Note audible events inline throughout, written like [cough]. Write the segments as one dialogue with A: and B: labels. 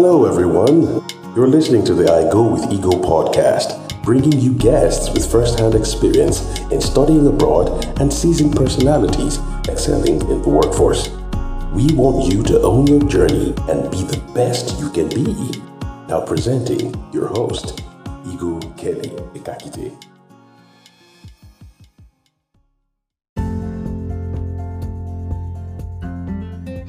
A: Hello, everyone. You're listening to the I Go with Ego podcast, bringing you guests with first hand experience in studying abroad and seizing personalities excelling in the workforce. We want you to own your journey and be the best you can be. Now, presenting your host, Ego Kelly Ikakite.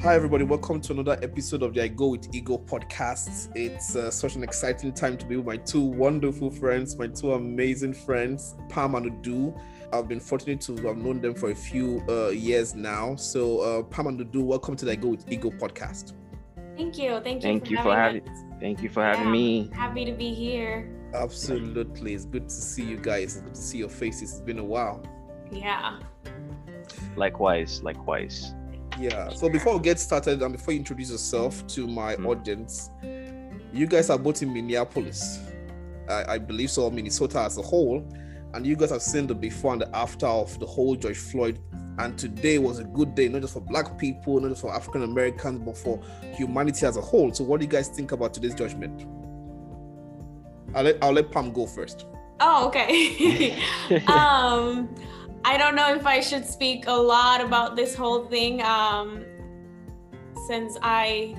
B: Hi, everybody. Welcome to another episode of the I Go with Ego podcast. It's uh, such an exciting time to be with my two wonderful friends, my two amazing friends, Pam and Udu. I've been fortunate to have known them for a few uh, years now. So, uh, Pam and Udu, welcome to the I Go with Ego podcast.
C: Thank you. Thank you.
D: Thank
C: for
D: you for
C: having
D: having.
C: us.
D: Thank you for having
C: Yeah.
D: me.
C: Happy to be here.
B: Absolutely. It's good to see you guys. It's good to see your faces. It's been a while.
C: Yeah.
D: Likewise, likewise.
B: Yeah. So, before we get started and before you introduce yourself to my
D: Mhm.
B: audience, you guys are both in Minneapolis. I, I believe so, Minnesota as a whole. And you guys have seen the before and the after of the whole George Floyd. And today was a good day, not just for Black people, not just for African Americans, but for humanity as a whole. So, what do you guys think about today's judgment? I'll let, I'll let Pam go first.
C: Oh, okay. [laughs] um, I don't know if I should speak a lot about this whole thing, um, since I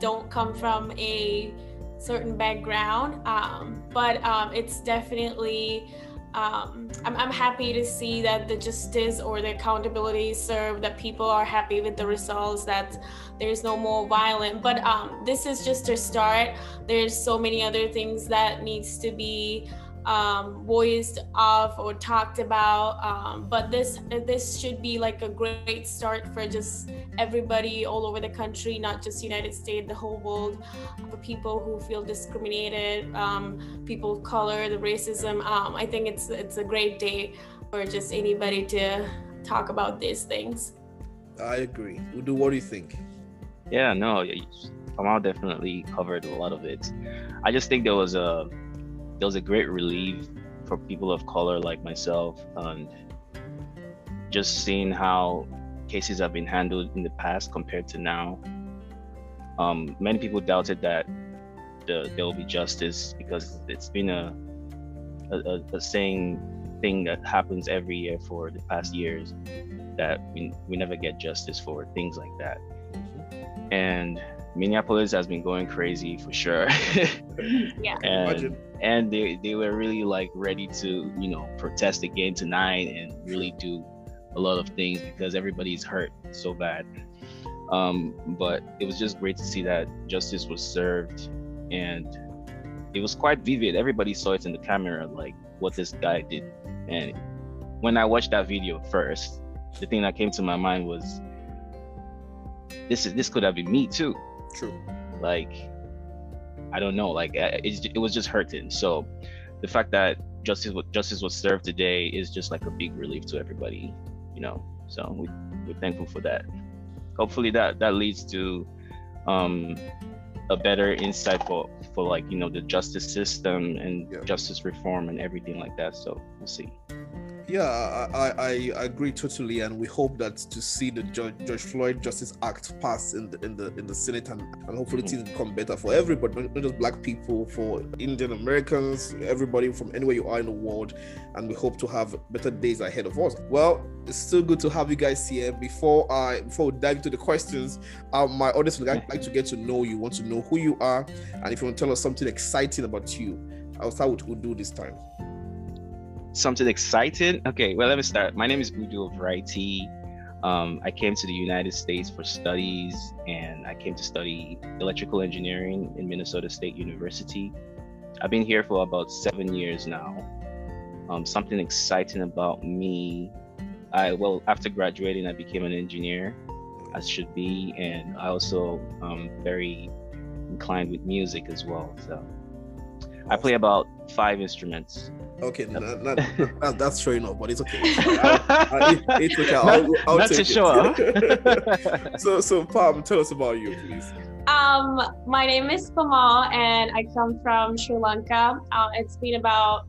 C: don't come from a certain background. Um, but um, it's definitely. Um, I'm, I'm happy to see that the justice or the accountability served, that people are happy with the results, that there's no more violent. But um, this is just a start. There's so many other things that needs to be um, voiced of or talked about. Um, but this this should be like a great start for just everybody all over the country, not just United States, the whole world, for people who feel discriminated, um, people of color, the racism. Um, I think it's it's a great day for just anybody to talk about these things.
B: I agree. Udu, what do you think?
D: Yeah, no, y- Kamal definitely covered a lot of it. I just think there was a there was a great relief for people of color like myself, and just seeing how cases have been handled in the past compared to now. Um, many people doubted that the, there will be justice because it's been a a, a, a saying thing that happens every year for the past years that we, we never get justice for things like that and minneapolis has been going crazy for sure [laughs]
C: Yeah.
D: and
B: Imagine.
D: And they, they were really like ready to you know protest again tonight and really do a lot of things because everybody's hurt so bad. Um, but it was just great to see that justice was served and it was quite vivid. Everybody saw it in the camera like what this guy did. And when i watched that video first the thing that came to my mind was this is this could have been me too.
B: True.
D: like i don't know like it, it was just hurting. So the fact that justice was justice was served today is just like a big relief to everybody you know? So we, we're thankful for that. Hopefully that that leads to um a better insight for for like you know the justice system and
B: Yeah.
D: justice reform and everything like that. So we'll see
B: Yeah, I, I, I agree totally, and we hope that to see the George, George Floyd Justice Act pass in the in the in the Senate, and, and hopefully things become better for everybody, not, not just Black people, for Indian Americans, everybody from anywhere you are in the world, and we hope to have better days ahead of us. Well, it's still good to have you guys here. Before I before we dive into the questions, um, my audience would like, like to get to know you, want to know who you are, and if you want to tell us something exciting about you. I'll start with Udu this time.
D: Something exciting. Okay, well, let me start. My name is Udo Variety. Um, I came to the United States for studies, and I came to study electrical engineering in Minnesota State University. I've been here for about seven years now. Um, something exciting about me. I well, after graduating, I became an engineer, as should be, and I also um, very inclined with music as well. So I play about five instruments.
B: Okay, not, not, [laughs] not, that's showing off, but it's okay. [laughs] I'll- I'll- it's okay. I'll, I'll
D: Not to show
B: it. [laughs] so, so Pam, tell us about you, please.
C: Um, my name is Kamal and I come from Sri Lanka. Uh, it's been about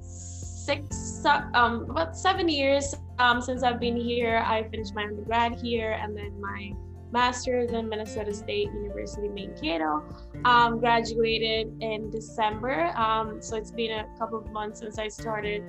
C: six, um, about seven years um, since I've been here. I finished my undergrad here and then my master's in Minnesota State University Mankato. Um, graduated in December, um, so it's been a couple of months since I started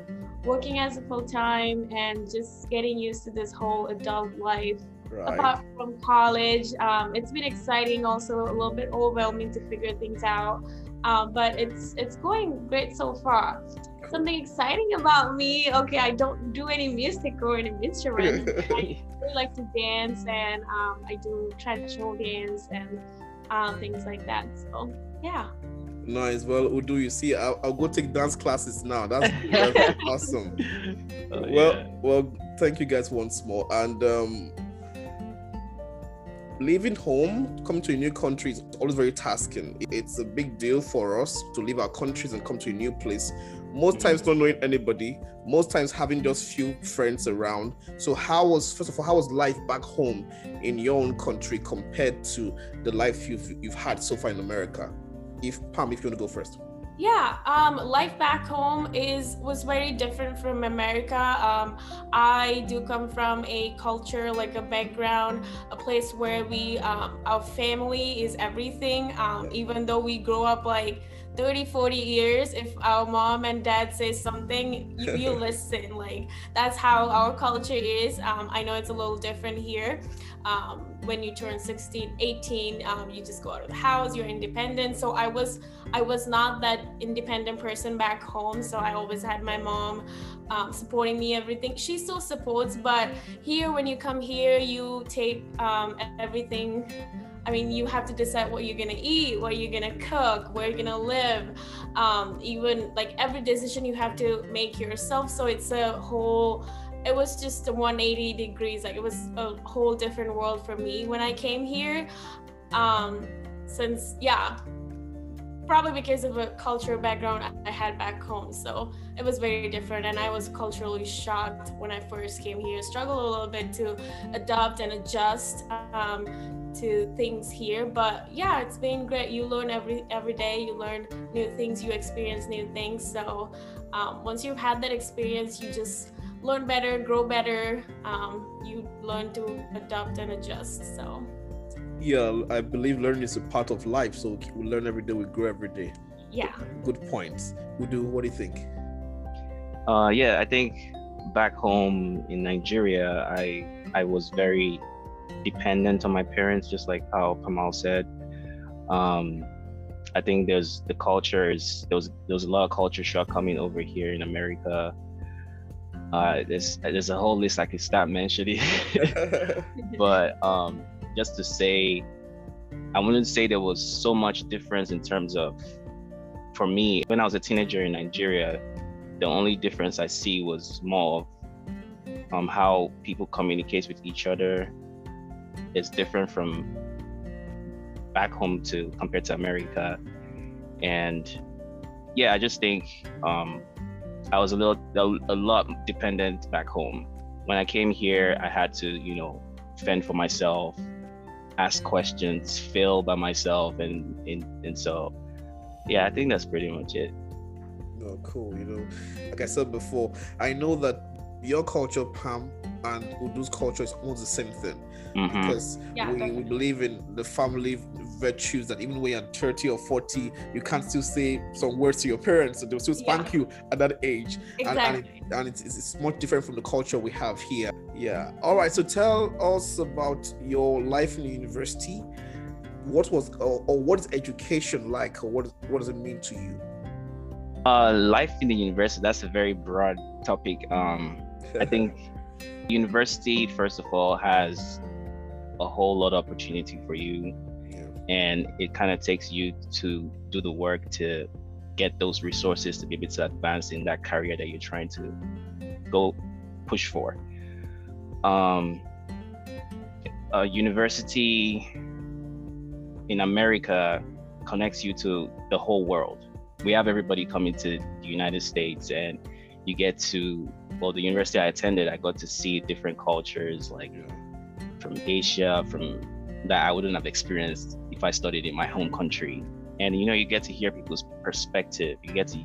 C: working as a full time and just getting used to this whole adult life.
B: Right.
C: Apart from college, um, it's been exciting, also a little bit overwhelming to figure things out, um, but it's it's going great so far something exciting about me. Okay, I don't do any music or any instrument. [laughs] I really like to dance and um, I do traditional dance and um, things like that. So yeah.
B: Nice. Well, Udu, you see, I'll, I'll go take dance classes now. That's, [laughs] that's awesome.
D: Oh,
B: well,
D: yeah.
B: well, thank you guys once more. And um, leaving home, coming to a new country is always very tasking. It's a big deal for us to leave our countries and come to a new place. Most times not knowing anybody, most times having just few friends around. So how was first of all, how was life back home in your own country compared to the life you've you've had so far in America? If Pam, if you want to go first.
C: Yeah, um, life back home is was very different from America. Um, I do come from a culture, like a background, a place where we, um, our family is everything. Um, even though we grow up like 30, 40 years, if our mom and dad say something, you, you [laughs] listen. Like that's how our culture is. Um, I know it's a little different here. Um, when you turn 16, 18, um, you just go out of the house, you're independent. So I was, I was not that independent person back home. So I always had my mom um, supporting me, everything. She still supports, but here, when you come here, you take um, everything. I mean, you have to decide what you're gonna eat, what you're gonna cook, where you're gonna live. Um, even like every decision you have to make yourself. So it's a whole it was just a 180 degrees like it was a whole different world for me when i came here um since yeah probably because of a cultural background i had back home so it was very different and i was culturally shocked when i first came here struggled a little bit to adopt and adjust um, to things here but yeah it's been great you learn every every day you learn new things you experience new things so um, once you've had that experience you just learn better, grow better. Um, you learn to adapt and adjust. So,
B: Yeah, I believe learning is a part of life. So we learn every day, we grow every day.
C: yeah.
B: Good points. We do. what do you think?
D: Uh, yeah, I think back home in Nigeria, I I was very dependent on my parents, just like how Pamal said. Um, I think there's the culture is there was there was a lot of culture shock coming over here in America. Uh, there's there's a whole list I could start mentioning, [laughs] [laughs] but um, just to say, I wouldn't say there was so much difference in terms of, for me, when I was a teenager in Nigeria, the only difference I see was more of um, how people communicate with each other It's different from back home to compared to America. And yeah, I just think um, I was a little a lot dependent back home. When I came here, I had to, you know, fend for myself, ask questions, fail by myself, and and, and so yeah, I think that's pretty much it.
B: No, cool. You know, like I said before, I know that your culture, Pam, and Udu's culture is almost the same thing
D: Mhm.
B: because
C: Yeah,
B: we, we believe in the family virtues that even when you're 30 or 40, you can still say some words to your parents and they'll still spank you at that age. And- and,
C: Exactly.
B: it- and it's, it's, it's much different from the culture we have here. Yeah. All right. So tell us about your life in the university. What was or, or what is education like, or what is, what does it mean to you?
D: Uh, life in the university, that's a very broad topic. Um, I think [laughs] university, first of all, has a whole lot of opportunity for you,
B: Yeah.
D: And it kind of takes you to do the work to get those resources to be able to advance in that career that you're trying to go push for. Um, a university in America connects you to the whole world. We have everybody coming to the United States, and you get to well, the university I attended, I got to see different cultures like from Asia, from that I wouldn't have experienced I studied in my home country. And you know, you get to hear people's perspective. You get to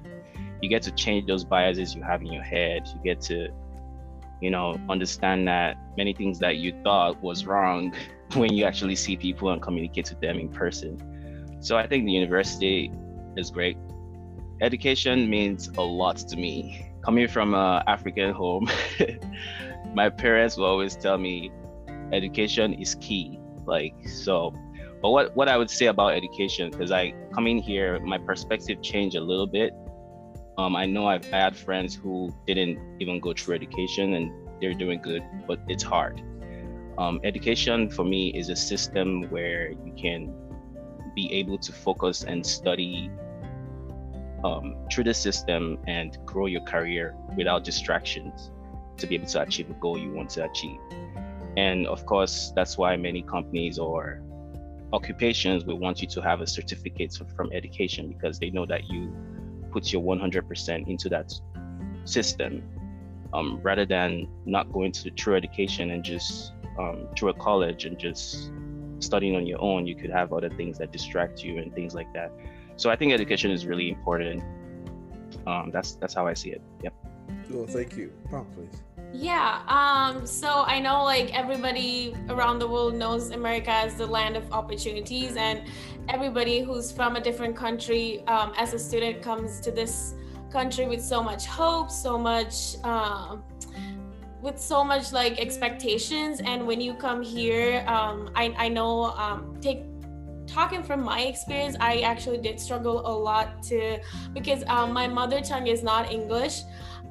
D: you get to change those biases you have in your head. You get to, you know, understand that many things that you thought was wrong [laughs] when you actually see people and communicate with them in person. So I think the university is great. Education means a lot to me. Coming from an African home, [laughs] my parents will always tell me education is key. Like so but what, what I would say about education, because I coming here, my perspective changed a little bit. Um, I know I've had friends who didn't even go through education and they're doing good, but it's hard. Um, education for me is a system where you can be able to focus and study um, through the system and grow your career without distractions to be able to achieve a goal you want to achieve. And of course, that's why many companies or occupations will want you to have a certificate from education because they know that you put your 100% into that system um, rather than not going to true education and just um, through a college and just studying on your own you could have other things that distract you and things like that. So i think education is really important. Um, that's that's how i see it. Yep
B: oh thank you Pam, please
C: yeah, um, so I know like everybody around the world knows America as the land of opportunities, and everybody who's from a different country um, as a student comes to this country with so much hope, so much, um, with so much like expectations. And when you come here, um, I, I know, um, take talking from my experience, I actually did struggle a lot to because um, my mother tongue is not English.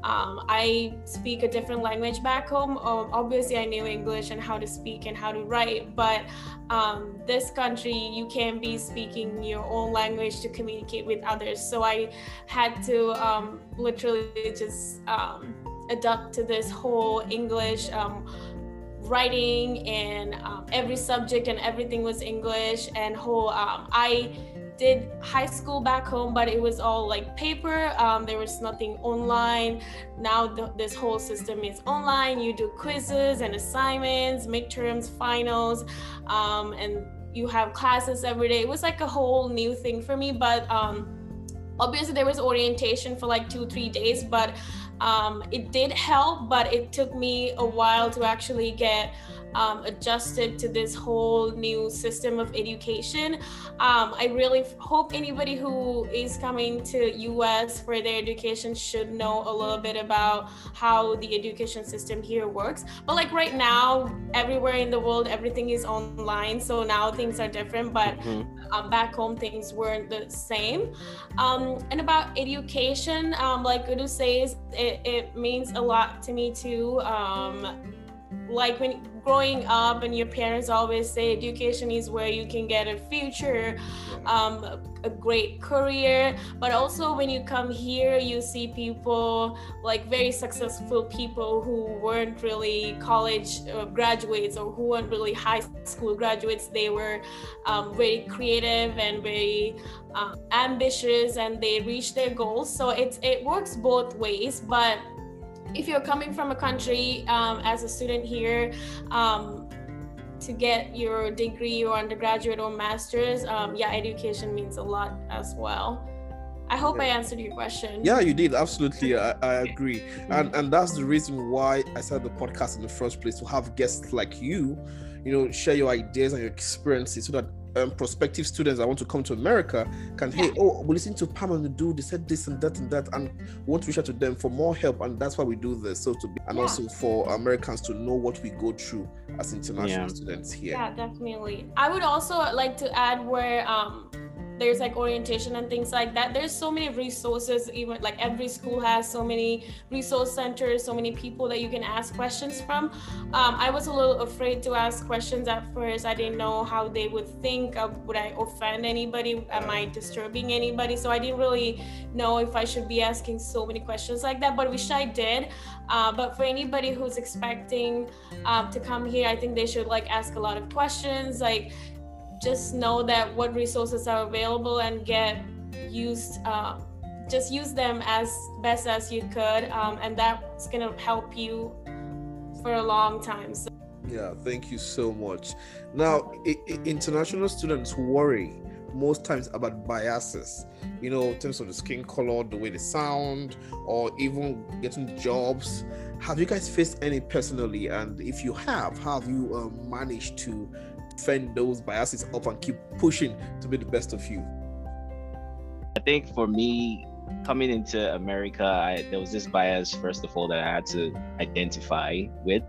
C: Um, I speak a different language back home. Um, obviously, I knew English and how to speak and how to write, but um, this country, you can't be speaking your own language to communicate with others. So I had to um, literally just um, adapt to this whole English um, writing and every subject and everything was English and whole I did high school back home, but it was all like paper. Um, there was nothing online. Now this whole system is online. You do quizzes and assignments, midterms, finals, um, and you have classes every day. It was like a whole new thing for me, but um, obviously there was orientation for like two, three days, but um, it did help, but it took me a while to actually get um, adjusted to this whole new system of education. Um, I really hope anybody who is coming to US for their education should know a little bit about how the education system here works. But like right now, everywhere in the world, everything is online. So now things are different, but mm-hmm. um, back home, things weren't the same. Um, and about education, um, like Udu says, it, it means a lot to me too um, like when growing up and your parents always say education is where you can get a future um, a great career. But also when you come here you see people like very successful people who weren't really college uh, graduates or who weren't really high school graduates. They were um, very creative and very uh, ambitious and they reached their goals. So it's it works both ways but if you're coming from a country um, as a student here um, to get your degree or undergraduate or master's, um, yeah, education means a lot as well. I hope I answered your question.
B: Yeah, you did. Absolutely. I, I agree. And and that's the reason why I started the podcast in the first place to have guests like you, you know, share your ideas and your experiences so that um, prospective students that want to come to America can, yeah. hey, oh, we listen to Pam and the dude, they said this and that and that, and we want to reach out to them for more help. And that's why we do this. So to be, and yeah. also for Americans to know what we go through as international yeah. students here.
C: Yeah, definitely. I would also like to add where, um, there's like orientation and things like that. There's so many resources even like every school has so many resource centers so many people that you can ask questions from. Um, i was a little afraid to ask questions at first. I didn't know how they would think of would i offend anybody? Am i disturbing anybody? So i didn't really know if i should be asking so many questions like that but wish i did. Uh, but for anybody who's expecting um, to come here i think they should like ask a lot of questions like just know that what resources are available and get used uh, just use them as best as you could um, and that's going to help you for a long time so.
B: Yeah thank you so much. Now I- I- international students worry most times about biases you know in terms of the skin color the way they sound or even getting jobs. Have you guys faced any personally? And if you have how have you um, managed to fend those biases up and keep pushing to be the best of you?
D: I think for me, coming into America, I, there was this bias, first of all, that I had to identify with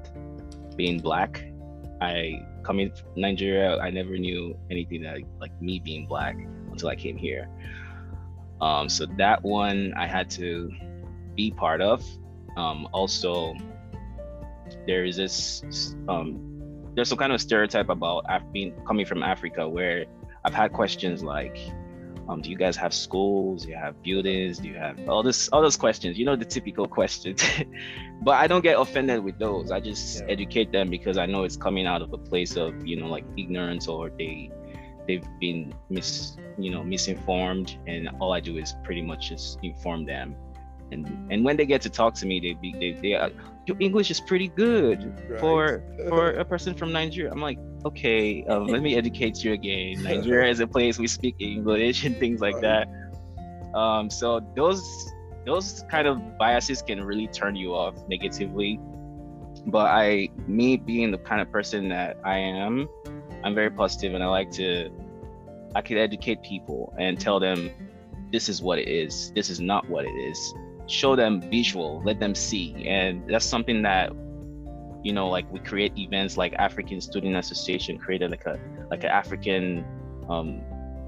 D: being black. I coming from Nigeria, I never knew anything that like me being black until I came here. Um, so that one I had to be part of. Um, also, there is this um, there's some kind of stereotype about Af- being coming from Africa where I've had questions like, um, do you guys have schools? Do you have buildings? Do you have all this all those questions? You know the typical questions. [laughs] but I don't get offended with those. I just yeah. educate them because I know it's coming out of a place of you know like ignorance or they they've been mis you know misinformed and all I do is pretty much just inform them and and when they get to talk to me they be they, they are, your english is pretty good right. for [laughs] for a person from nigeria. I'm like okay um, let me educate you again. [laughs] Nigeria is a place we speak english and things like that. Um so those those kind of biases can really turn you off negatively. But i me being the kind of person that i am i'm very positive and i like to i can educate people and tell them this is what it is. This is not what it is show them visual, let them see. And that's something that, you know, like we create events like African Student Association created like a like an African um,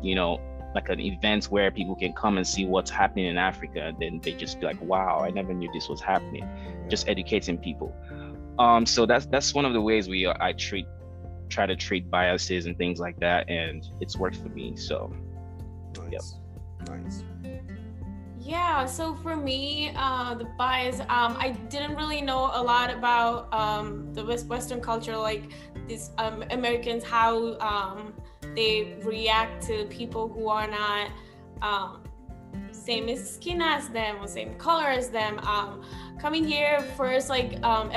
D: you know, like an event where people can come and see what's happening in Africa and then they just be like, wow, I never knew this was happening. Just educating people. Um, so that's that's one of the ways we I treat try to treat biases and things like that and it's worked for me. So
B: nice. Yep. Nice.
C: Yeah, so for me, uh, the bias, um, I didn't really know a lot about um, the West Western culture, like these um, Americans, how um, they react to people who are not um, same skin as them same color as them. Um, coming here first, like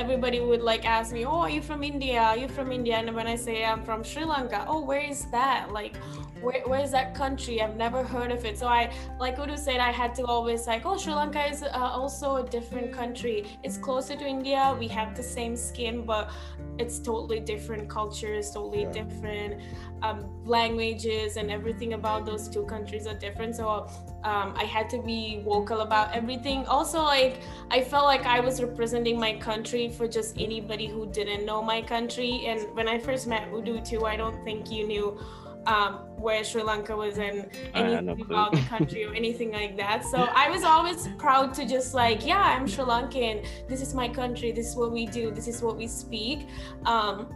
C: everybody would like ask me, "Oh, are you from India? Are you from India?" And when I say I'm from Sri Lanka, oh, where is that? Like, where, where is that country? I've never heard of it. So I, like Udu said, I had to always like, oh, Sri Lanka is uh, also a different country. It's closer to India. We have the same skin, but it's totally different cultures, totally yeah. different um, languages, and everything about those two countries are different. So um, I had to be vocal about everything. Also, like I felt like I was representing my country for just anybody who didn't know my country. And when I first met Udu too, I don't think you knew um, where Sri Lanka was in anything no about the country or anything like that. So I was always proud to just like, yeah, I'm Sri Lankan. This is my country. This is what we do. This is what we speak. Um,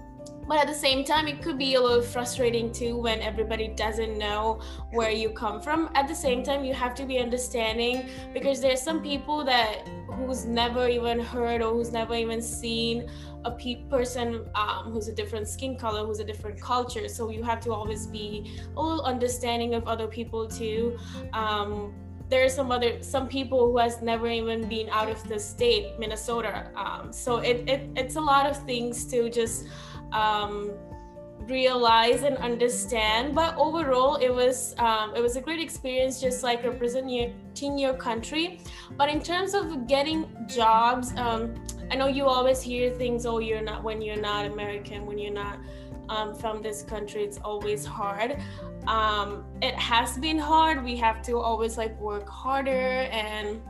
C: but at the same time it could be a little frustrating too when everybody doesn't know where you come from. At the same time you have to be understanding because there's some people that who's never even heard or who's never even seen a pe- person um, who's a different skin color who's a different culture. So you have to always be a little understanding of other people too. Um, there are some other some people who has never even been out of the state minnesota. Um, so it, it it's a lot of things to just um, realize and understand. But overall it was um, it was a great experience just like representing your country. But in terms of getting jobs um, i know you always hear things oh you're not when you're not american when you're not um, from this country it's always hard. Um, it has been hard. We have to always like work harder and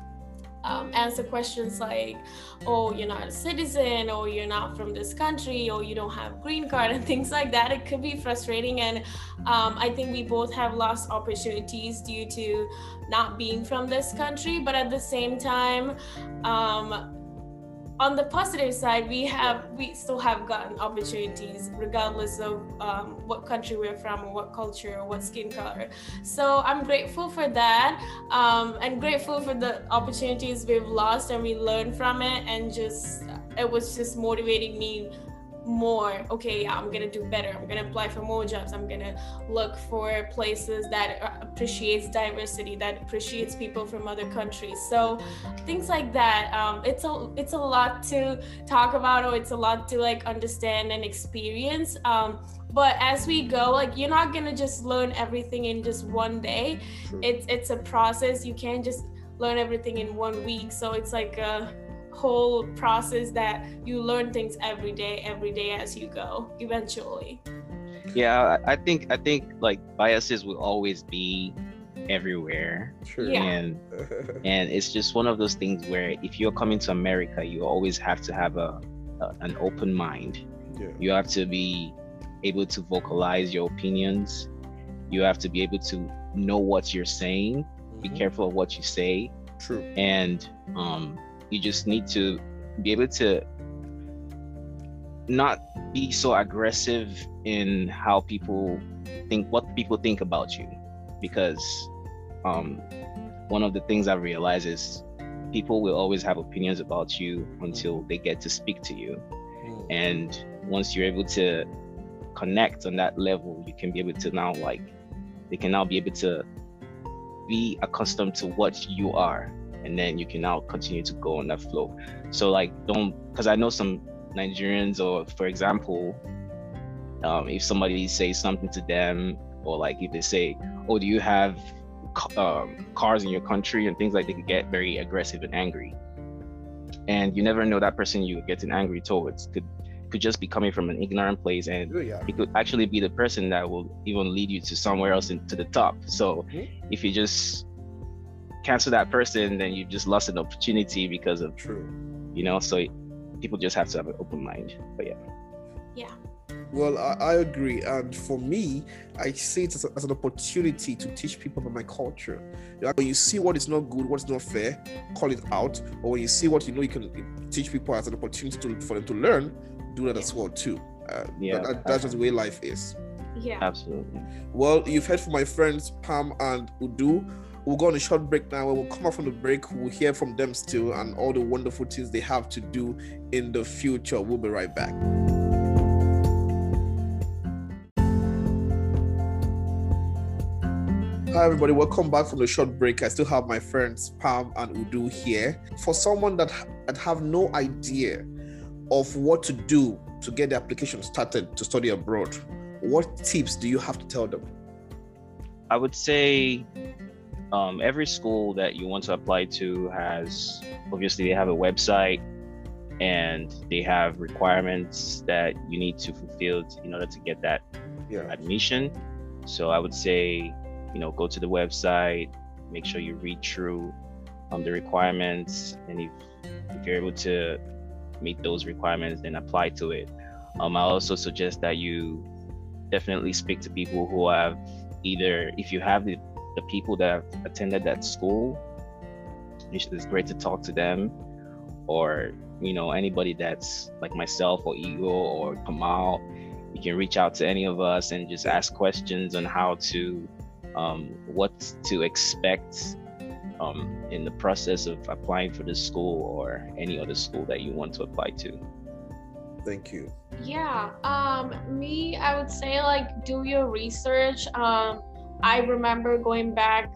C: um, answer questions like, oh, you're not a citizen, or you're not from this country, or you don't have green card, [laughs] and things like that. It could be frustrating, and um, I think we both have lost opportunities due to not being from this country. But at the same time, um, on the positive side, we have we still have gotten opportunities regardless of um, what country we're from or what culture or what skin color. So I'm grateful for that um, and grateful for the opportunities we've lost and we learned from it and just it was just motivating me more okay yeah i'm gonna do better. I'm gonna apply for more jobs. I'm gonna look for places that appreciates diversity that appreciates people from other countries. So things like that um, it's a it's a lot to talk about or it's a lot to like understand and experience. Um, but as we go like you're not gonna just learn everything in just one day. It's it's a process. You can't just learn everything in one week. So it's like a whole process that you learn things every day, every day as you go, eventually.
D: yeah, I think I think like biases will always be everywhere.
B: True.
C: Yeah.
D: And [laughs] and it's just one of those things where if you're coming to America, you always have to have a, a an open mind.
B: yeah.
D: You have to be able to vocalize your opinions. You have to be able to know what you're saying. Be
B: Mhm.
D: careful of what you say,
B: True.
D: and um, you just need to be able to not be so aggressive in how people think what people think about you. Because um, one of the things i realize is people will always have opinions about you until they get to speak to you.
B: Mm.
D: and once you're able to connect on that level you can be able to now like they can now be able to be accustomed to what you are and then you can now continue to go on that flow. So like don't because i know some nigerians or for example um, if somebody says something to them or like if they say oh do you have um, cars in your country? and things like they could get very aggressive and angry. And you never know that person you're getting angry towards. Could could just be coming from an ignorant place and
B: Oh, yeah.
D: it could actually be the person that will even lead you to somewhere else in, to the top. So
B: Mhm.
D: if you just cancel that person then you've just lost an opportunity because of
B: True.
D: you know so people just have to have an open mind but yeah Yeah.
B: Well, I, I agree. And for me, I see it as, a- as an opportunity to teach people about my culture. You when you see what is not good, what's not fair, call it out. Or when you see what you know you can teach people as an opportunity to, for them to learn, do that as well too. Uh,
D: Yeah.
B: that- that's just the way life is.
C: Yeah.
D: absolutely
B: Well, you've heard from my friends Pam and Udu. We'll go on a short break now. When we come out from the break, we'll hear from them still and all the wonderful things they have to do in the future. We'll be right back. Hi, everybody. Welcome back from the short break. I still have my friends Pam and Udu here. For someone that, that have no idea of what to do to get the application started to study abroad, what tips do you have to tell them?
D: i would say um, every school that you want to apply to has obviously they have a website and they have requirements that you need to fulfill in order to get that
B: Yeah.
D: admission. So I would say, you know, go to the website, make sure you read through um, the requirements, and if if you're able to meet those requirements, then apply to it. Um, I also suggest that you definitely speak to people who have either, if you have the, the people that have attended that school, it's it's great to talk to them, or you know anybody that's like myself or Ego or Kamal you can reach out to any of us and just ask questions on how to um, what to expect um, in the process of applying for this school or any other school that you want to apply to
B: Thank you.
C: Yeah. Um, me, I would say like do your research. Um, I remember going back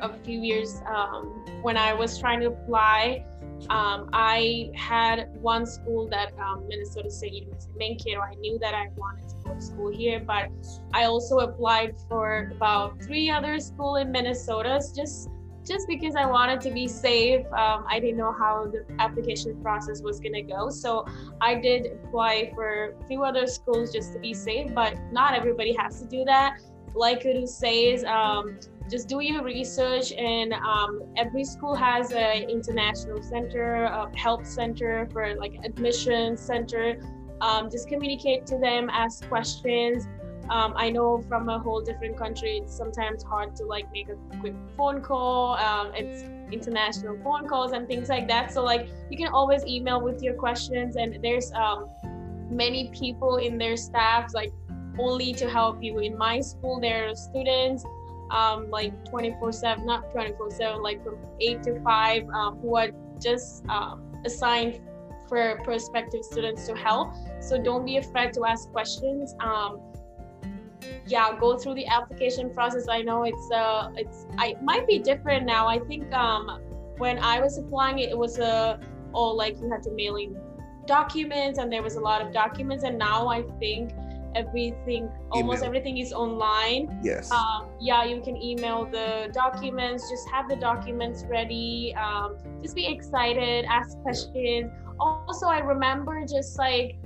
C: a few years um, when I was trying to apply. Um, I had one school that um, Minnesota State University Mankato. I knew that I wanted to go to school here, but I also applied for about three other school in Minnesota. Just just because I wanted to be safe. Um, I didn't know how the application process was gonna go, so I did apply for a few other schools just to be safe, but not everybody has to do that. Like Udu says, um, just do your research, and um, every school has an international center, a help center for like admission center. Um, just communicate to them, ask questions. Um, I know from a whole different country, it's sometimes hard to like make a quick phone call. Um, it's international phone calls and things like that. So like you can always email with your questions, and there's um, many people in their staffs like only to help you. In my school, there are students um, like 24/7, not 24/7, like from eight to five, um, who are just um, assigned for prospective students to help. So don't be afraid to ask questions. Um, yeah, go through the application process. I know it's uh, it's I it might be different now. I think um, when I was applying, it was a uh, oh like you had to mail in documents, and there was a lot of documents. And now I think everything, almost
B: Email.
C: everything is online.
B: Yes.
C: Um, yeah, you can email the documents. Just have the documents ready. Um, just be excited. Ask questions. Also, I remember just like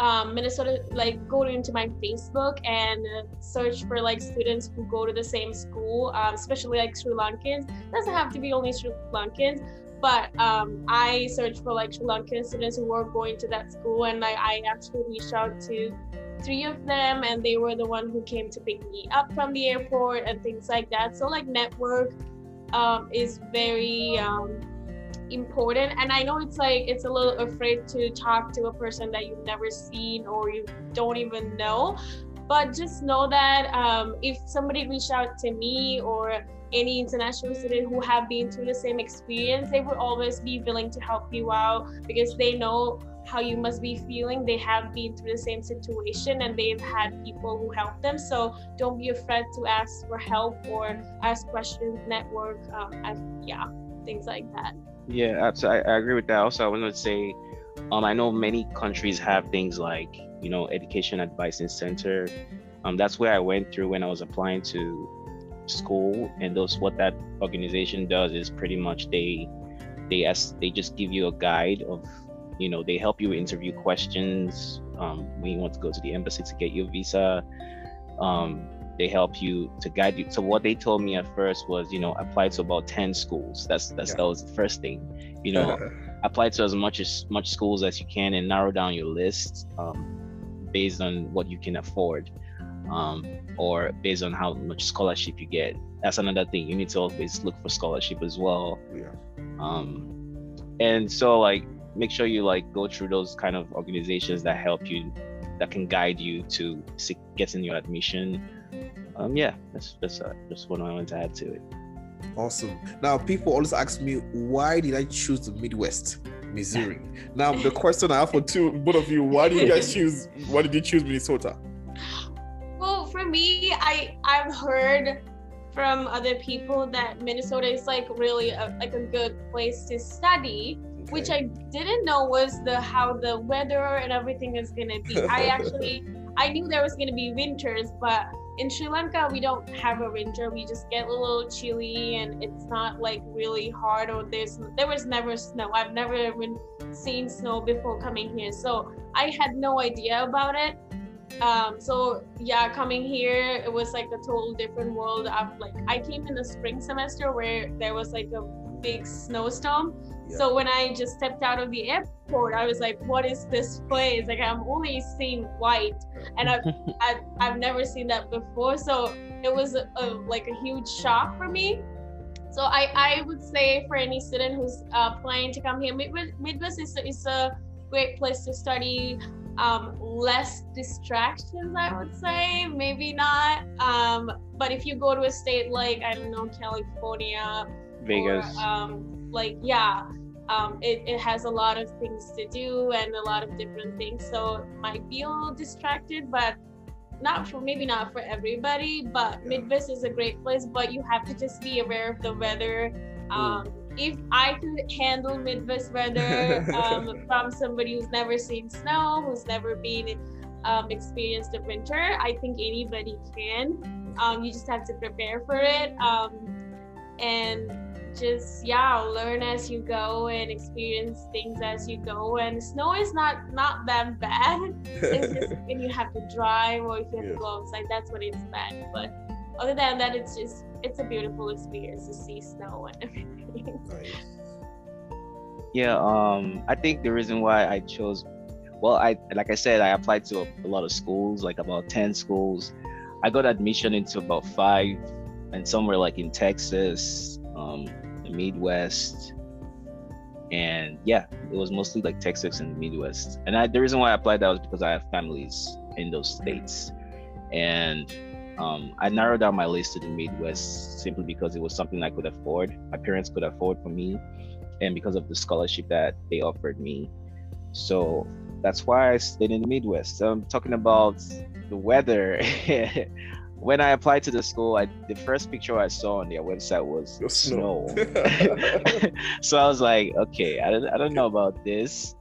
C: um, Minnesota, like go into my Facebook and search for like students who go to the same school, um, especially like Sri Lankans. Doesn't have to be only Sri Lankans, but um, I searched for like Sri Lankan students who were going to that school, and I, I actually reached out to three of them, and they were the one who came to pick me up from the airport and things like that. So like network um, is very um, important and i know it's like it's a little afraid to talk to a person that you've never seen or you don't even know but just know that um, if somebody reached out to me or any international student who have been through the same experience they will always be willing to help you out because they know how you must be feeling they have been through the same situation and they've had people who help them so don't be afraid to ask for help or ask questions network um, yeah things like that
D: yeah, absolutely. I, I agree with that. Also, I want to say, um, I know many countries have things like you know education advising center. Um, that's where I went through when I was applying to school, and those what that organization does is pretty much they they ask they just give you a guide of you know they help you interview questions. Um, when you want to go to the embassy to get your visa um, they help you to guide you. So what they told me at first was you know apply to about 10 schools. That's that's yeah. that was the first thing you know. Apply to as much as much schools as you can and narrow down your list um, based on what you can afford um, or based on how much scholarship you get. That's another thing. You need to always look for scholarship as well.
B: Yeah.
D: Um, and so like make sure you like go through those kind of organizations that help you that can guide you to getting your admission um, yeah, that's that's uh, just what I wanted to add to it.
B: Awesome. Now, people always ask me, why did I choose the Midwest, Missouri? [laughs] now, the question I have for two, both of you, why did you guys choose? Why did you choose Minnesota?
C: Well, for me, I I've heard from other people that Minnesota is like really a, like a good place to study. Okay. Which I didn't know was the how the weather and everything is gonna be. I [laughs] actually I knew there was gonna be winters, but in Sri Lanka, we don't have a winter. We just get a little chilly, and it's not like really hard. Or there's there was never snow. I've never even seen snow before coming here, so I had no idea about it. Um, so yeah, coming here, it was like a total different world. Of like I came in the spring semester where there was like a big snowstorm. Yeah. So when I just stepped out of the airport, I was like, "What is this place? Like I'm only seeing white, and I've [laughs] I've, I've never seen that before. So it was a, a, like a huge shock for me. So I I would say for any student who's uh, planning to come here, Midwest is is a great place to study. Um, less distractions, I would say, maybe not. Um, but if you go to a state like I don't know California,
D: Vegas,
C: or, um, like yeah um, it, it has a lot of things to do and a lot of different things. So it might be a little distracted but not for maybe not for everybody but midwest is a great place but you have to just be aware of the weather. Um, if i could handle midwest weather um, [laughs] from somebody who's never seen snow who's never been um, experienced a winter i think anybody can. Um, you just have to prepare for it um, and just yeah learn as you go and experience things as you go. And snow is not not that [laughs] bad. It's just [laughs] when you have to drive or if you have to go outside that's when it's bad. But other than that it's just it's a beautiful experience to see snow and [laughs] everything. Nice.
D: yeah um i think the reason why i chose well i like i said i applied to a, a lot of schools like about 10 schools. I got admission into about five and somewhere like in texas um, the Midwest, and yeah, it was mostly like Texas and the Midwest. And I, the reason why I applied that was because I have families in those states, and um, I narrowed down my list to the Midwest simply because it was something I could afford. My parents could afford for me, and because of the scholarship that they offered me. So that's why I stayed in the Midwest. So I'm talking about the weather. [laughs] when I applied to the school, I the first picture I saw on their website was snow. snow. [laughs] [laughs] so I was like, okay, I don't, I don't know about this,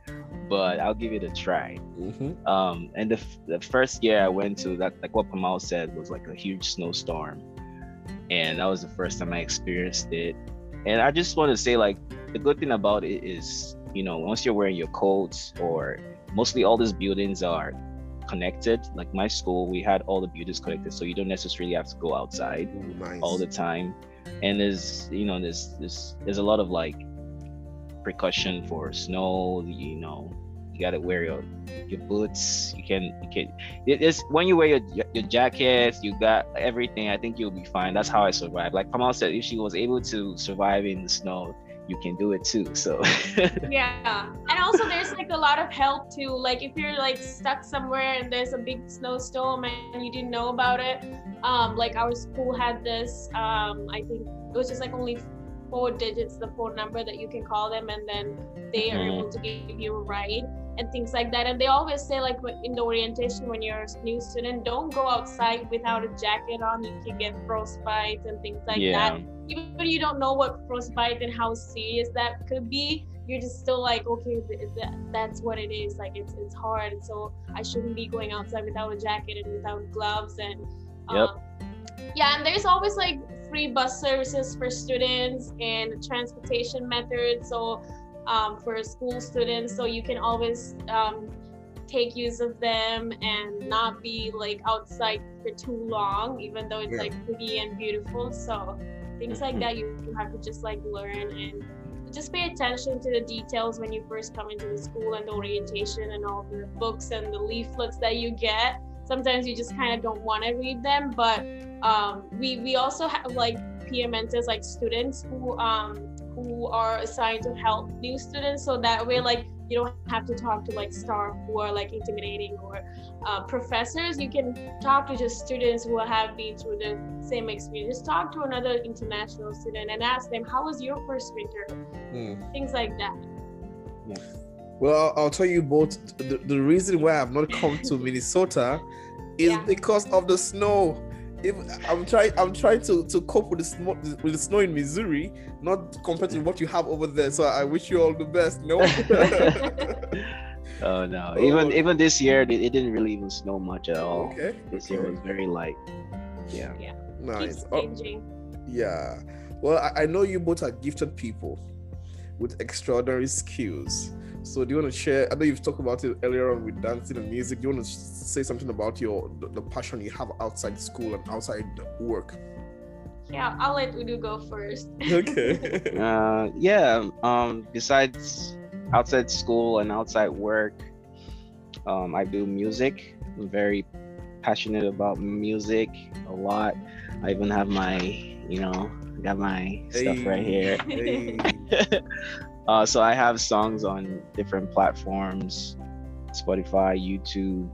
D: but I'll give it a try. Mm-hmm. Um, and the, the first year I went to that, like what Kamal said, was like a huge snowstorm, and that was the first time I experienced it. And I just want to say, like, the good thing about it is, you know, once you're wearing your coats or mostly all these buildings are connected. Like my school, we had all the buildings connected, so you don't necessarily have to go outside
B: Ooh, nice.
D: all the time. And there's you know there's there's there's a lot of like precaution for snow. You know, you gotta wear your your boots. You can you can. it- It's when you wear your your jackets, you got everything. I think you'll be fine. That's how I survived. Like Kamal said, if she was able to survive in the snow, you can do it too. So [laughs]
C: yeah and also there's like a lot of help too like if you're like stuck somewhere and there's a big snowstorm and you didn't know about it um like our school had this um i think it was just like only four digits the phone number that you can call them and then they are
D: Mhm.
C: able to give you a ride and things like that and they always say like in the orientation when you're a new student don't go outside without a jacket on you can get frostbite and things like
D: yeah.
C: that even you don't know what frostbite and how serious that could be, you're just still like, okay, th- th- that's what it is. Like it's it's hard, so I shouldn't be going outside without a jacket and without gloves and.
D: Yep.
C: Um, yeah, and there's always like free bus services for students and transportation methods. So um, for school students, so you can always um, take use of them and not be like outside for too long, even though it's
B: Yeah.
C: like pretty and beautiful. So things like that you, have to just like learn and just pay attention to the details when you first come into the school and the orientation and all the books and the leaflets that you get. Sometimes you just kind of don't want to read them but um, we we also have like PMNs like students who um, who are assigned to help new students so that way like you don't have to talk to like staff who are like intimidating or uh, professors you can talk to just students who have been through the same experience just talk to another international student and ask them how was your first winter
B: Hmm.
C: things like that
B: Well, I'll, I'll tell you both. The, the reason why I've not come to [laughs] Minnesota is
C: Yeah.
B: because of the snow. If I'm trying, I'm trying to, to cope with the snow with the snow in Missouri, not compared to what you have over there. So I wish you all the best. No. [laughs] [laughs]
D: oh no!
B: Oh.
D: Even even this year, it, it didn't really even snow much at all.
B: okay.
D: This year was very light. Yeah.
B: Yeah.
C: Nice.
B: Oh, yeah. Well, I, I know you both are gifted people with extraordinary skills. So do you want to share? I know you've talked about it earlier on with dancing and music. Do you want to say something about your the, the passion you have outside school and outside work?
C: yeah i'll let udu go first [laughs]
B: Okay. [laughs]
D: Uh, yeah. Um, besides outside school and outside work, um, I do music. I'm very passionate about music a lot. I even have my, you know, got my stuff right here.
B: Hey. [laughs]
D: Uh, so I have songs on different platforms, Spotify, YouTube,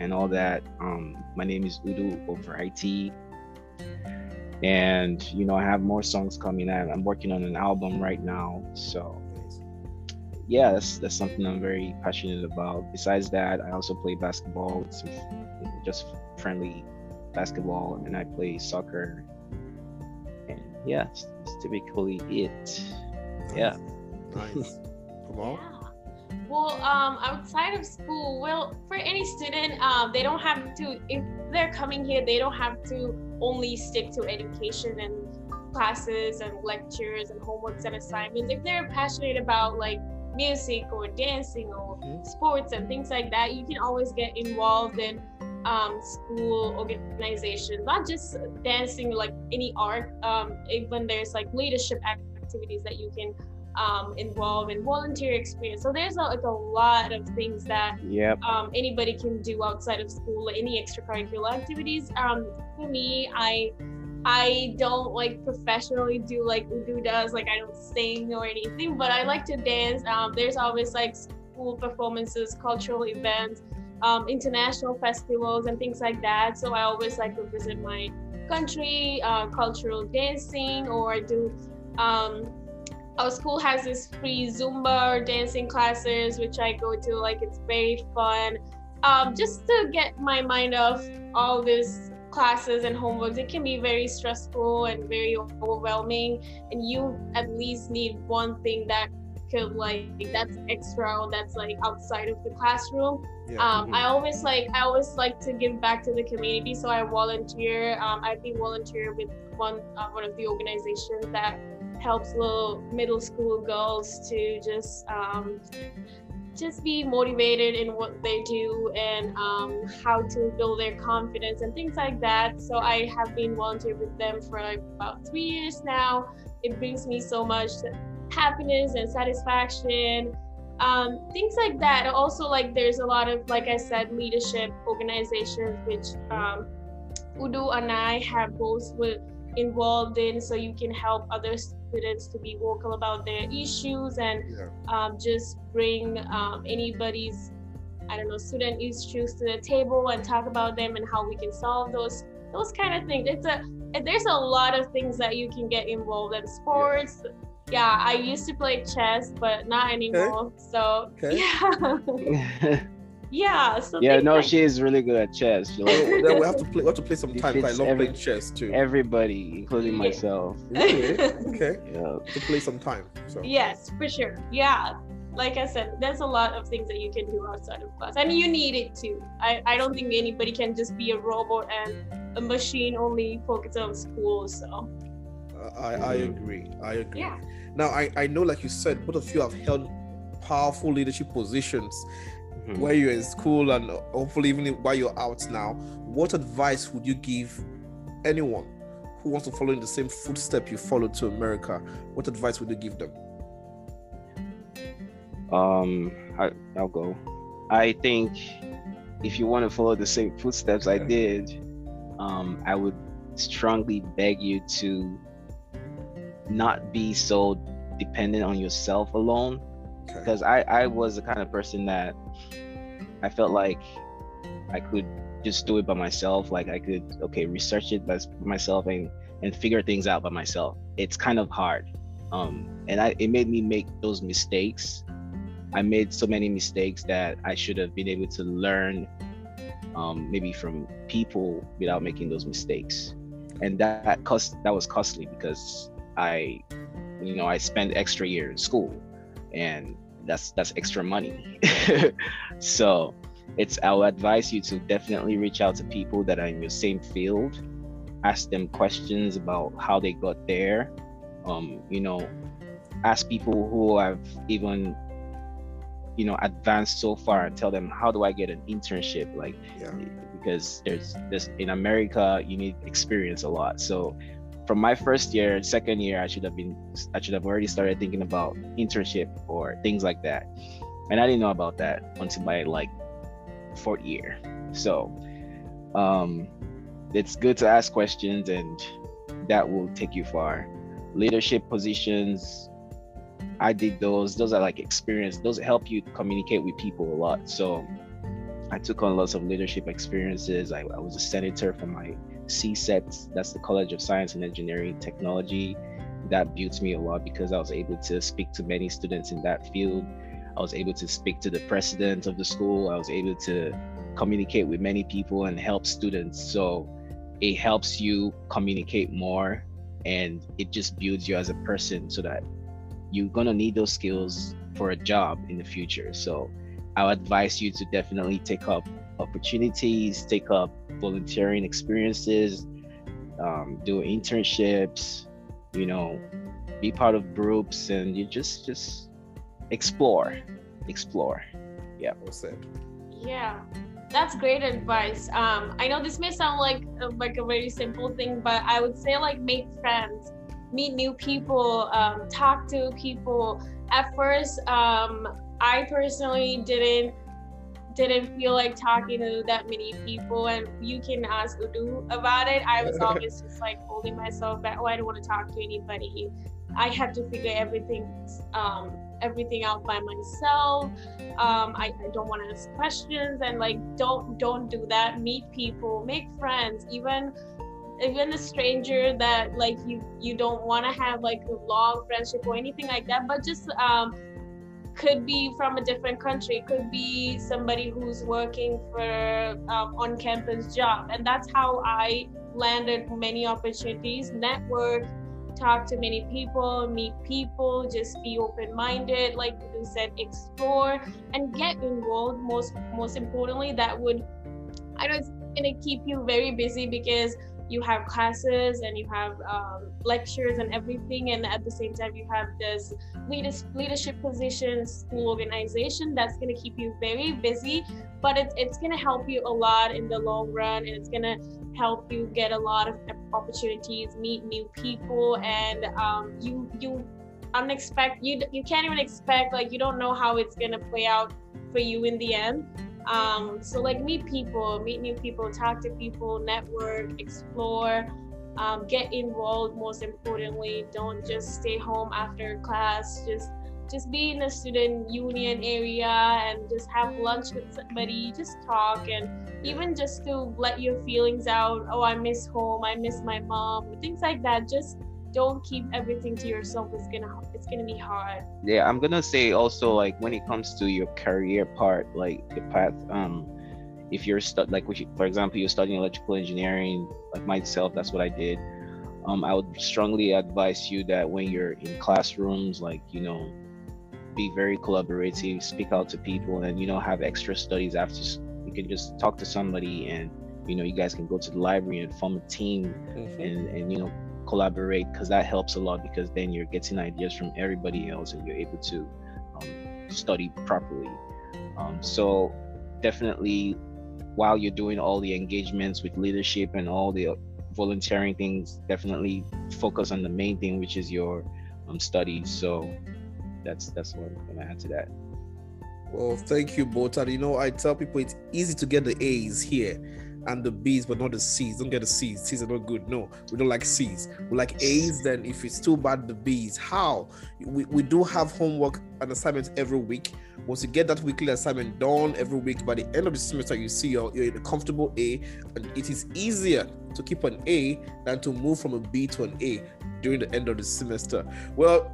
D: and all that. Um, my name is Udu over IT, and you know I have more songs coming out. I'm working on an album right now, so yeah, that's that's something I'm very passionate about. Besides that, I also play basketball, some, just friendly basketball, and I play soccer. And yeah, that's typically it. Yeah.
B: Nice. Come on.
C: Yeah. Well, um, outside of school, well, for any student, um, they don't have to. If they're coming here, they don't have to only stick to education and classes and lectures and homeworks and assignments. If they're passionate about like music or dancing or
B: Mhm.
C: sports and things like that, you can always get involved in um, school organizations, not just dancing, like any art. Um, even there's like leadership activities that you can um, involve in volunteer experience. So there's a, like a lot of things that
D: Yep.
C: um, anybody can do outside of school, any extracurricular activities. Um, for me, I I don't like professionally do like Udu does, like I don't sing or anything, but I like to dance. Um, there's always like school performances, cultural events, um, international festivals, and things like that. So I always like represent my country, uh, cultural dancing, or do. Um, our school has this free Zumba or dancing classes, which I go to. Like it's very fun. Um, just to get my mind off all these classes and homeworks, it can be very stressful and very overwhelming. And you at least need one thing that could like that's extra, or that's like outside of the classroom.
B: Yeah.
C: Um, I always like I always like to give back to the community, so I volunteer. Um, I've been volunteer with one uh, one of the organizations that helps little middle school girls to just um, just be motivated in what they do and um, how to build their confidence and things like that. So I have been volunteering with them for like about three years now. It brings me so much happiness and satisfaction. Um, things like that. Also, like there's a lot of, like I said, leadership organizations which um, Udu and I have both involved in, so you can help others students to be vocal about their issues and yeah. um, just bring um, anybody's I don't know student issues to the table and talk about them and how we can solve those those kind of things. It's a there's a lot of things that you can get involved in sports. Yeah. yeah I used to play chess, but not anymore. Okay. So okay. yeah. [laughs] [laughs] Yeah. So
D: yeah, no, like, she is really good at chess.
B: She [laughs] like, then we have to play. We have to play some time. I love every, playing chess too.
D: Everybody, including yeah. myself. [laughs]
B: Really? okay. [laughs] Yeah. To play some time. So.
C: Yes, for sure. Yeah. Like I said, there's a lot of things that you can do outside of class, and you need it too. I, I don't think anybody can just be a robot and a machine only focus on school. So.
B: I I mm-hmm. agree. I agree. Yeah. Now I I know, like you said, both of you have held powerful leadership positions mm-hmm. where you're in school and hopefully even while you're out now, what advice would you give anyone who wants to follow in the same footstep you followed to America? What advice would you give them?
D: Um, I, I'll go. I think if you want to follow the same footsteps I did, um, I would strongly beg you to not be so dependent on yourself alone. Because I, I was the kind of person that I felt like I could just do it by myself. Like I could, okay, research it by myself and and figure things out by myself. It's kind of hard, um, and I it made me make those mistakes. I made so many mistakes that I should have been able to learn, um, maybe from people without making those mistakes, and that, cost that was costly because I, you know, I spent extra year in school, and that's that's extra money. [laughs] So it's i would advise you to definitely reach out to people that are in your same field. Ask them questions about how they got there. Um you know ask people who have even you know advanced so far and tell them how do i get an internship? Like yeah. because there's this in america you need experience a lot. So from my first year, second year, I should have been, I should have already started thinking about internship or things like that. And I didn't know about that until my like fourth year. So, um, it's good to ask questions and that will take you far. Leadership positions, I did those. Those are like experience. Those help you communicate with people a lot. So I took on lots of leadership experiences. I, I was a senator for my CSET, that's the College of Science and Engineering Technology. That built me a lot because I was able to speak to many students in that field. I was able to speak to the president of the school. I was able to communicate with many people and help students. So it helps you communicate more and it just builds you as a person so that you're going to need those skills for a job in the future. So I would advise you to definitely take up opportunities, take up volunteering experiences, um, do internships, you know, be part of groups, and you just just explore, explore. Yeah.
B: Well said.
C: Yeah, that's great advice. Um, I know this may sound like uh, like a very simple thing, but I would say like make friends, meet new people, um, talk to people. At first, um, I personally didn't didn't feel like talking to that many people and you can ask Udu about it. I was [laughs] always just like holding myself back. Oh, I don't want to talk to anybody. I had to figure everything um, everything out by myself. Um, I, I don't want to ask questions and like don't don't do that. Meet people, make friends, even even a stranger that like you you don't want to have like a long friendship or anything like that, but just um could be from a different country could be somebody who's working for um, on campus job. And that's how i landed many opportunities network talk to many people meet people just be open-minded like you said explore and get involved. Most most importantly that would i know it's gonna keep you very busy because you have classes and you have um, lectures and everything and at the same time you have this leadership position school organization that's going to keep you very busy but it, it's going to help you a lot in the long run and it's going to help you get a lot of opportunities meet new people and um, you you unexpected you you can't even expect like you don't know how it's going to play out for you in the end um, so like meet people, meet new people, talk to people, network, explore, um, get involved. Most importantly, don't just stay home after class. Just just be in the student union area and just have lunch with somebody. Just talk and even just to let your feelings out. Oh, I miss home. I miss my mom. Things like that. Just don't keep everything to yourself it's gonna it's gonna be hard
D: yeah i'm gonna say also like when it comes to your career part like the path um if you're stu- like for example you're studying electrical engineering like myself that's what i did um i would strongly advise you that when you're in classrooms like you know be very collaborative speak out to people and you know have extra studies after you can just talk to somebody and you know you guys can go to the library and form a team mm-hmm. and and you know collaborate because that helps a lot because then you're getting ideas from everybody else and you're able to um, study properly. Um, so definitely, while you're doing all the engagements with leadership and all the volunteering things, definitely focus on the main thing, which is your um, studies. So that's that's what I'm gonna add to that.
B: Well, thank you both. And you know, I tell people it's easy to get the A's here and the B's, but not the C's. Don't get the C's. C's are not good. No, we don't like C's. We like A's. Then if it's too bad, the B's. How? We, we do have homework and assignments every week. Once you get that weekly assignment done every week, by the end of the semester, you see you're, you're in a comfortable A, and it is easier to keep an A than to move from a B to an A during the end of the semester. Well,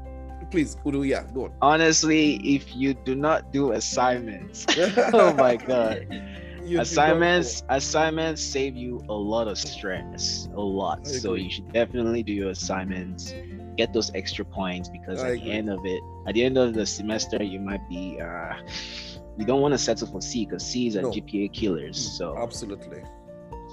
B: please Udu yeah go on
D: honestly if you do not do assignments [laughs] oh my god [laughs] assignments assignments save you a lot of stress a lot so you should definitely do your assignments get those extra points because I at agree. the end of it at the end of the semester you might be uh you don't want to settle for c because c's are no. gpa killers mm, so
B: absolutely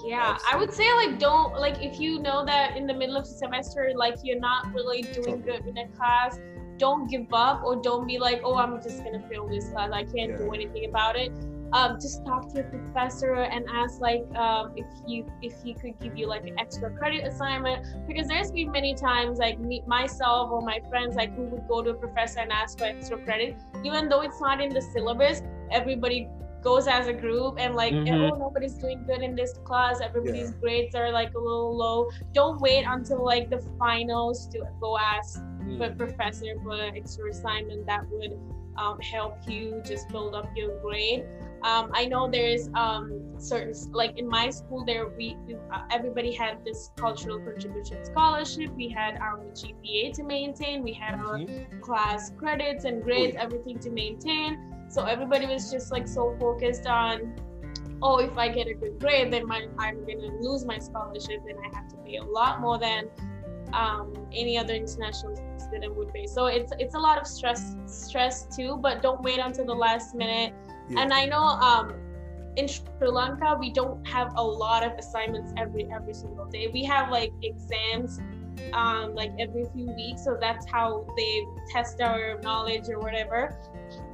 C: yeah absolutely. i would say like don't like if you know that in the middle of the semester like you're not really doing good in a class don't give up or don't be like oh i'm just gonna fail this class i can't yeah. do anything about it um, just talk to your professor and ask like um, if you if he could give you like an extra credit assignment because there's been many times like me myself or my friends like who would go to a professor and ask for extra credit even though it's not in the syllabus everybody goes as a group and like mm-hmm. oh nobody's doing good in this class everybody's yeah. grades are like a little low don't wait until like the finals to go ask mm. for a professor for an extra assignment that would um, help you just build up your grade um, I know there's um, certain like in my school there we, we uh, everybody had this cultural contribution scholarship. We had our GPA to maintain. We had our mm-hmm. class credits and grades, oh, yeah. everything to maintain. So everybody was just like so focused on, oh, if I get a good grade, then my, I'm gonna lose my scholarship, and I have to pay a lot more than um, any other international student would pay. So it's it's a lot of stress stress too. But don't wait until the last minute yeah. And I know um, in Sri Lanka we don't have a lot of assignments every every single day. We have like exams um, like every few weeks, so that's how they test our knowledge or whatever.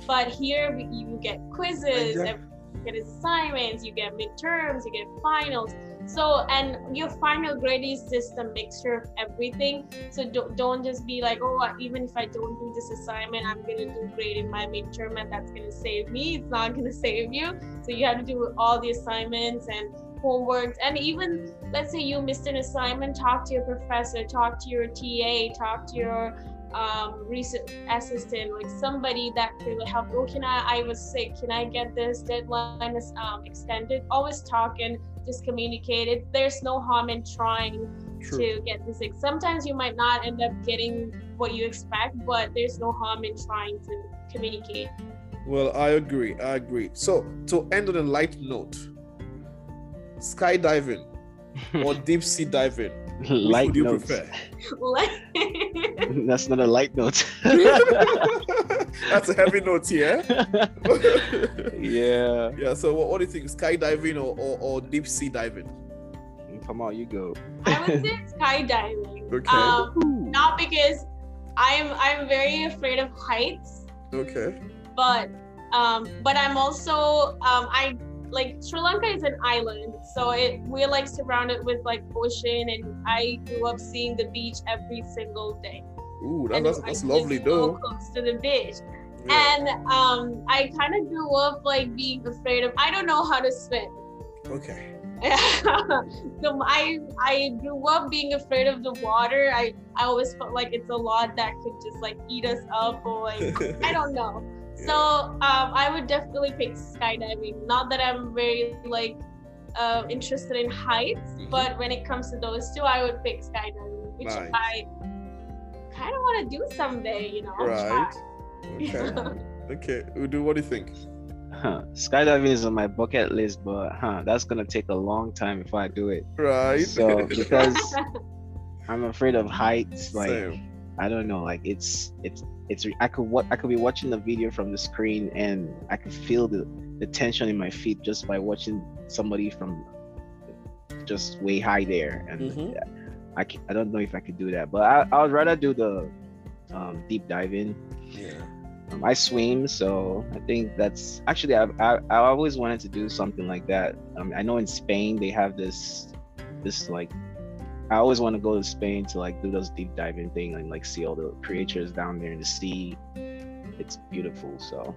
C: But here you get quizzes, you get assignments, you get midterms, you get finals. So, and your final grade is just a mixture of everything. So don't, don't just be like, oh, even if I don't do this assignment, I'm to do great in my midterm and that's to save me. It's not to save you. So you have to do all the assignments and homeworks And even let's say you missed an assignment, talk to your professor, talk to your TA, talk to your um, recent assistant, like somebody that could help. Oh, can I? I was sick. Can I get this deadline is um, extended? Always talk and just communicate it. There's no harm in trying True. to get this. Like, sometimes you might not end up getting what you expect, but there's no harm in trying to communicate.
B: Well, I agree. I agree. So to end on a light note, skydiving [laughs] or deep sea diving
D: light would you notes.
B: prefer? [laughs]
D: That's not a light note. [laughs]
B: That's a heavy note here. [laughs]
D: yeah.
B: Yeah. So, what, what, do you think? Skydiving or, or, or deep sea diving?
D: Come on, you go.
C: I would say skydiving.
B: Okay.
C: Um, not because I'm I'm very afraid of heights,
B: Okay.
C: but um, but I'm also um, I like Sri Lanka is an island, so it we're like surrounded with like ocean, and I grew up seeing the beach every single day.
B: Ooh,
C: And
B: that's, that's
C: live
B: lovely
C: so
B: though.
C: Close to the beach.
B: Yeah.
C: And um, I kind of grew up like being afraid of. I don't know how to swim.
B: Okay. [laughs]
C: so I I grew up being afraid of the water. I I always felt like it's a lot that could just like eat us up or like I don't [laughs] know. So um, I would definitely pick skydiving. Not that I'm very like uh, interested in heights,
B: Mhm.
C: but when it comes to those two, I would pick skydiving, which
B: Nice.
C: I kind of want to do someday. You know.
B: Right. Okay.
C: try.
B: Okay. [laughs] Udu, what do you think?
D: Huh. Skydiving is on my bucket list, but huh, that's gonna take a long time if I do it.
B: Right.
D: So [laughs] because [laughs] I'm afraid of heights, like
B: Same.
D: I don't know, like it's it's it's I could what I could be watching the video from the screen and I could feel the the tension in my feet just by watching somebody from just way high there, and
B: Mhm.
D: I can, I don't know if I could do that, but I I would rather do the um, deep diving.
B: Yeah.
D: Um, I swim, so I think that's actually I've, I I always wanted to do something like that. Um, I know in Spain they have this this like I always want to go to Spain to like do those deep diving thing and like see all the creatures down there in the sea. It's beautiful, so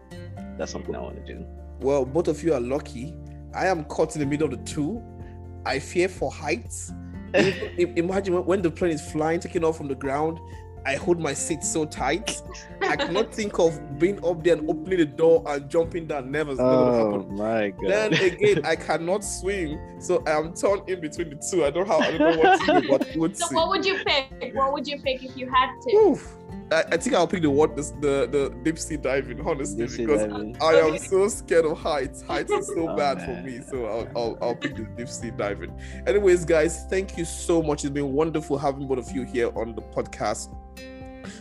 D: that's something I want to do.
B: Well, both of you are lucky. I am caught in the middle of the two. I fear for heights. [laughs] Im- im- Imagine when the plane is flying, taking off from the ground. I hold my seat so tight. I cannot think of being up there and opening the door and jumping down. Never, never
D: Oh my god!
B: Then again, I cannot swim, so I am torn in between the two. I don't know how. I don't know what to do, but [laughs] we'll
C: so
B: see.
C: what would you pick? What would you pick if you had to?
B: Oof. I, I think I'll pick the what the the, deep sea diving honestly
D: Deep
B: because
D: diving.
B: I am so scared of heights. Heights is so [laughs]
D: Oh,
B: bad for me. So I'll, I'll I'll pick the deep sea diving. Anyways, guys, thank you so much. It's been wonderful having both of you here on the podcast.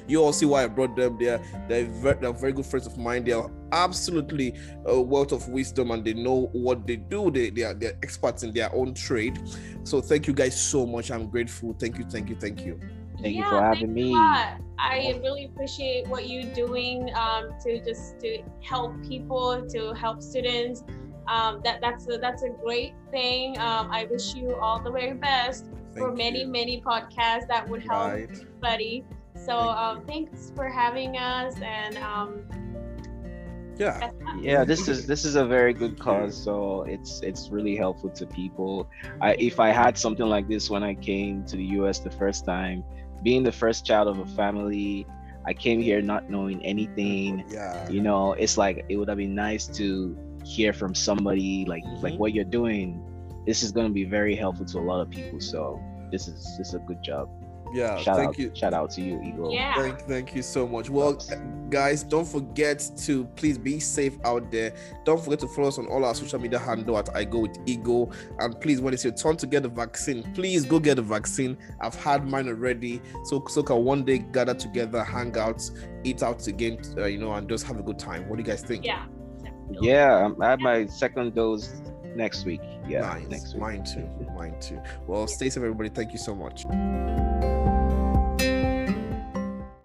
B: You all see why I brought them there. They're very, they're very good friends of mine. They are absolutely a wealth of wisdom and they know what they do. They, they are they're experts in their own trade. So thank you guys so much. I'm grateful. Thank you, thank you, thank you.
D: Thank you
C: Yeah,
D: for
C: thank
D: having me.
C: I really appreciate what you're doing um, to just to help people, to help students. Um, that that's a, that's a great thing. Um, I wish you all the very best for many
B: you.
C: many podcasts that would help
B: Right.
C: everybody. So
B: Thank
C: um, thanks for having us and um,
B: Yeah.
D: yeah this is this is a very good cause so it's it's really helpful to people i if i had something like this when i came to the us the first time being the first child of a family i came here not knowing anything
B: Yeah.
D: you know it's like it would have been nice to hear from somebody like like
B: Mhm.
D: what you're doing this is going to be very helpful to a lot of people so this is this is a good job
B: Yeah.
D: shout
B: Thank
D: out
B: you.
D: shout out to you eagle
C: Yeah.
B: Thank, thank you so much. Well, guys, don't forget to please be safe out there. Don't forget to follow us on all our social media handle at I Go with Ego. And please, when it's your turn to get the vaccine, please go get the vaccine. I've had mine already, so so can one day gather together, hang out, eat out again, uh, you know, and just have a good time. What do you guys think?
C: Yeah.
D: yeah um, i have my second dose next week yeah
B: nice.
D: next week
B: Mine too. [laughs] Mine too. Well, stay safe, everybody. Thank you so much.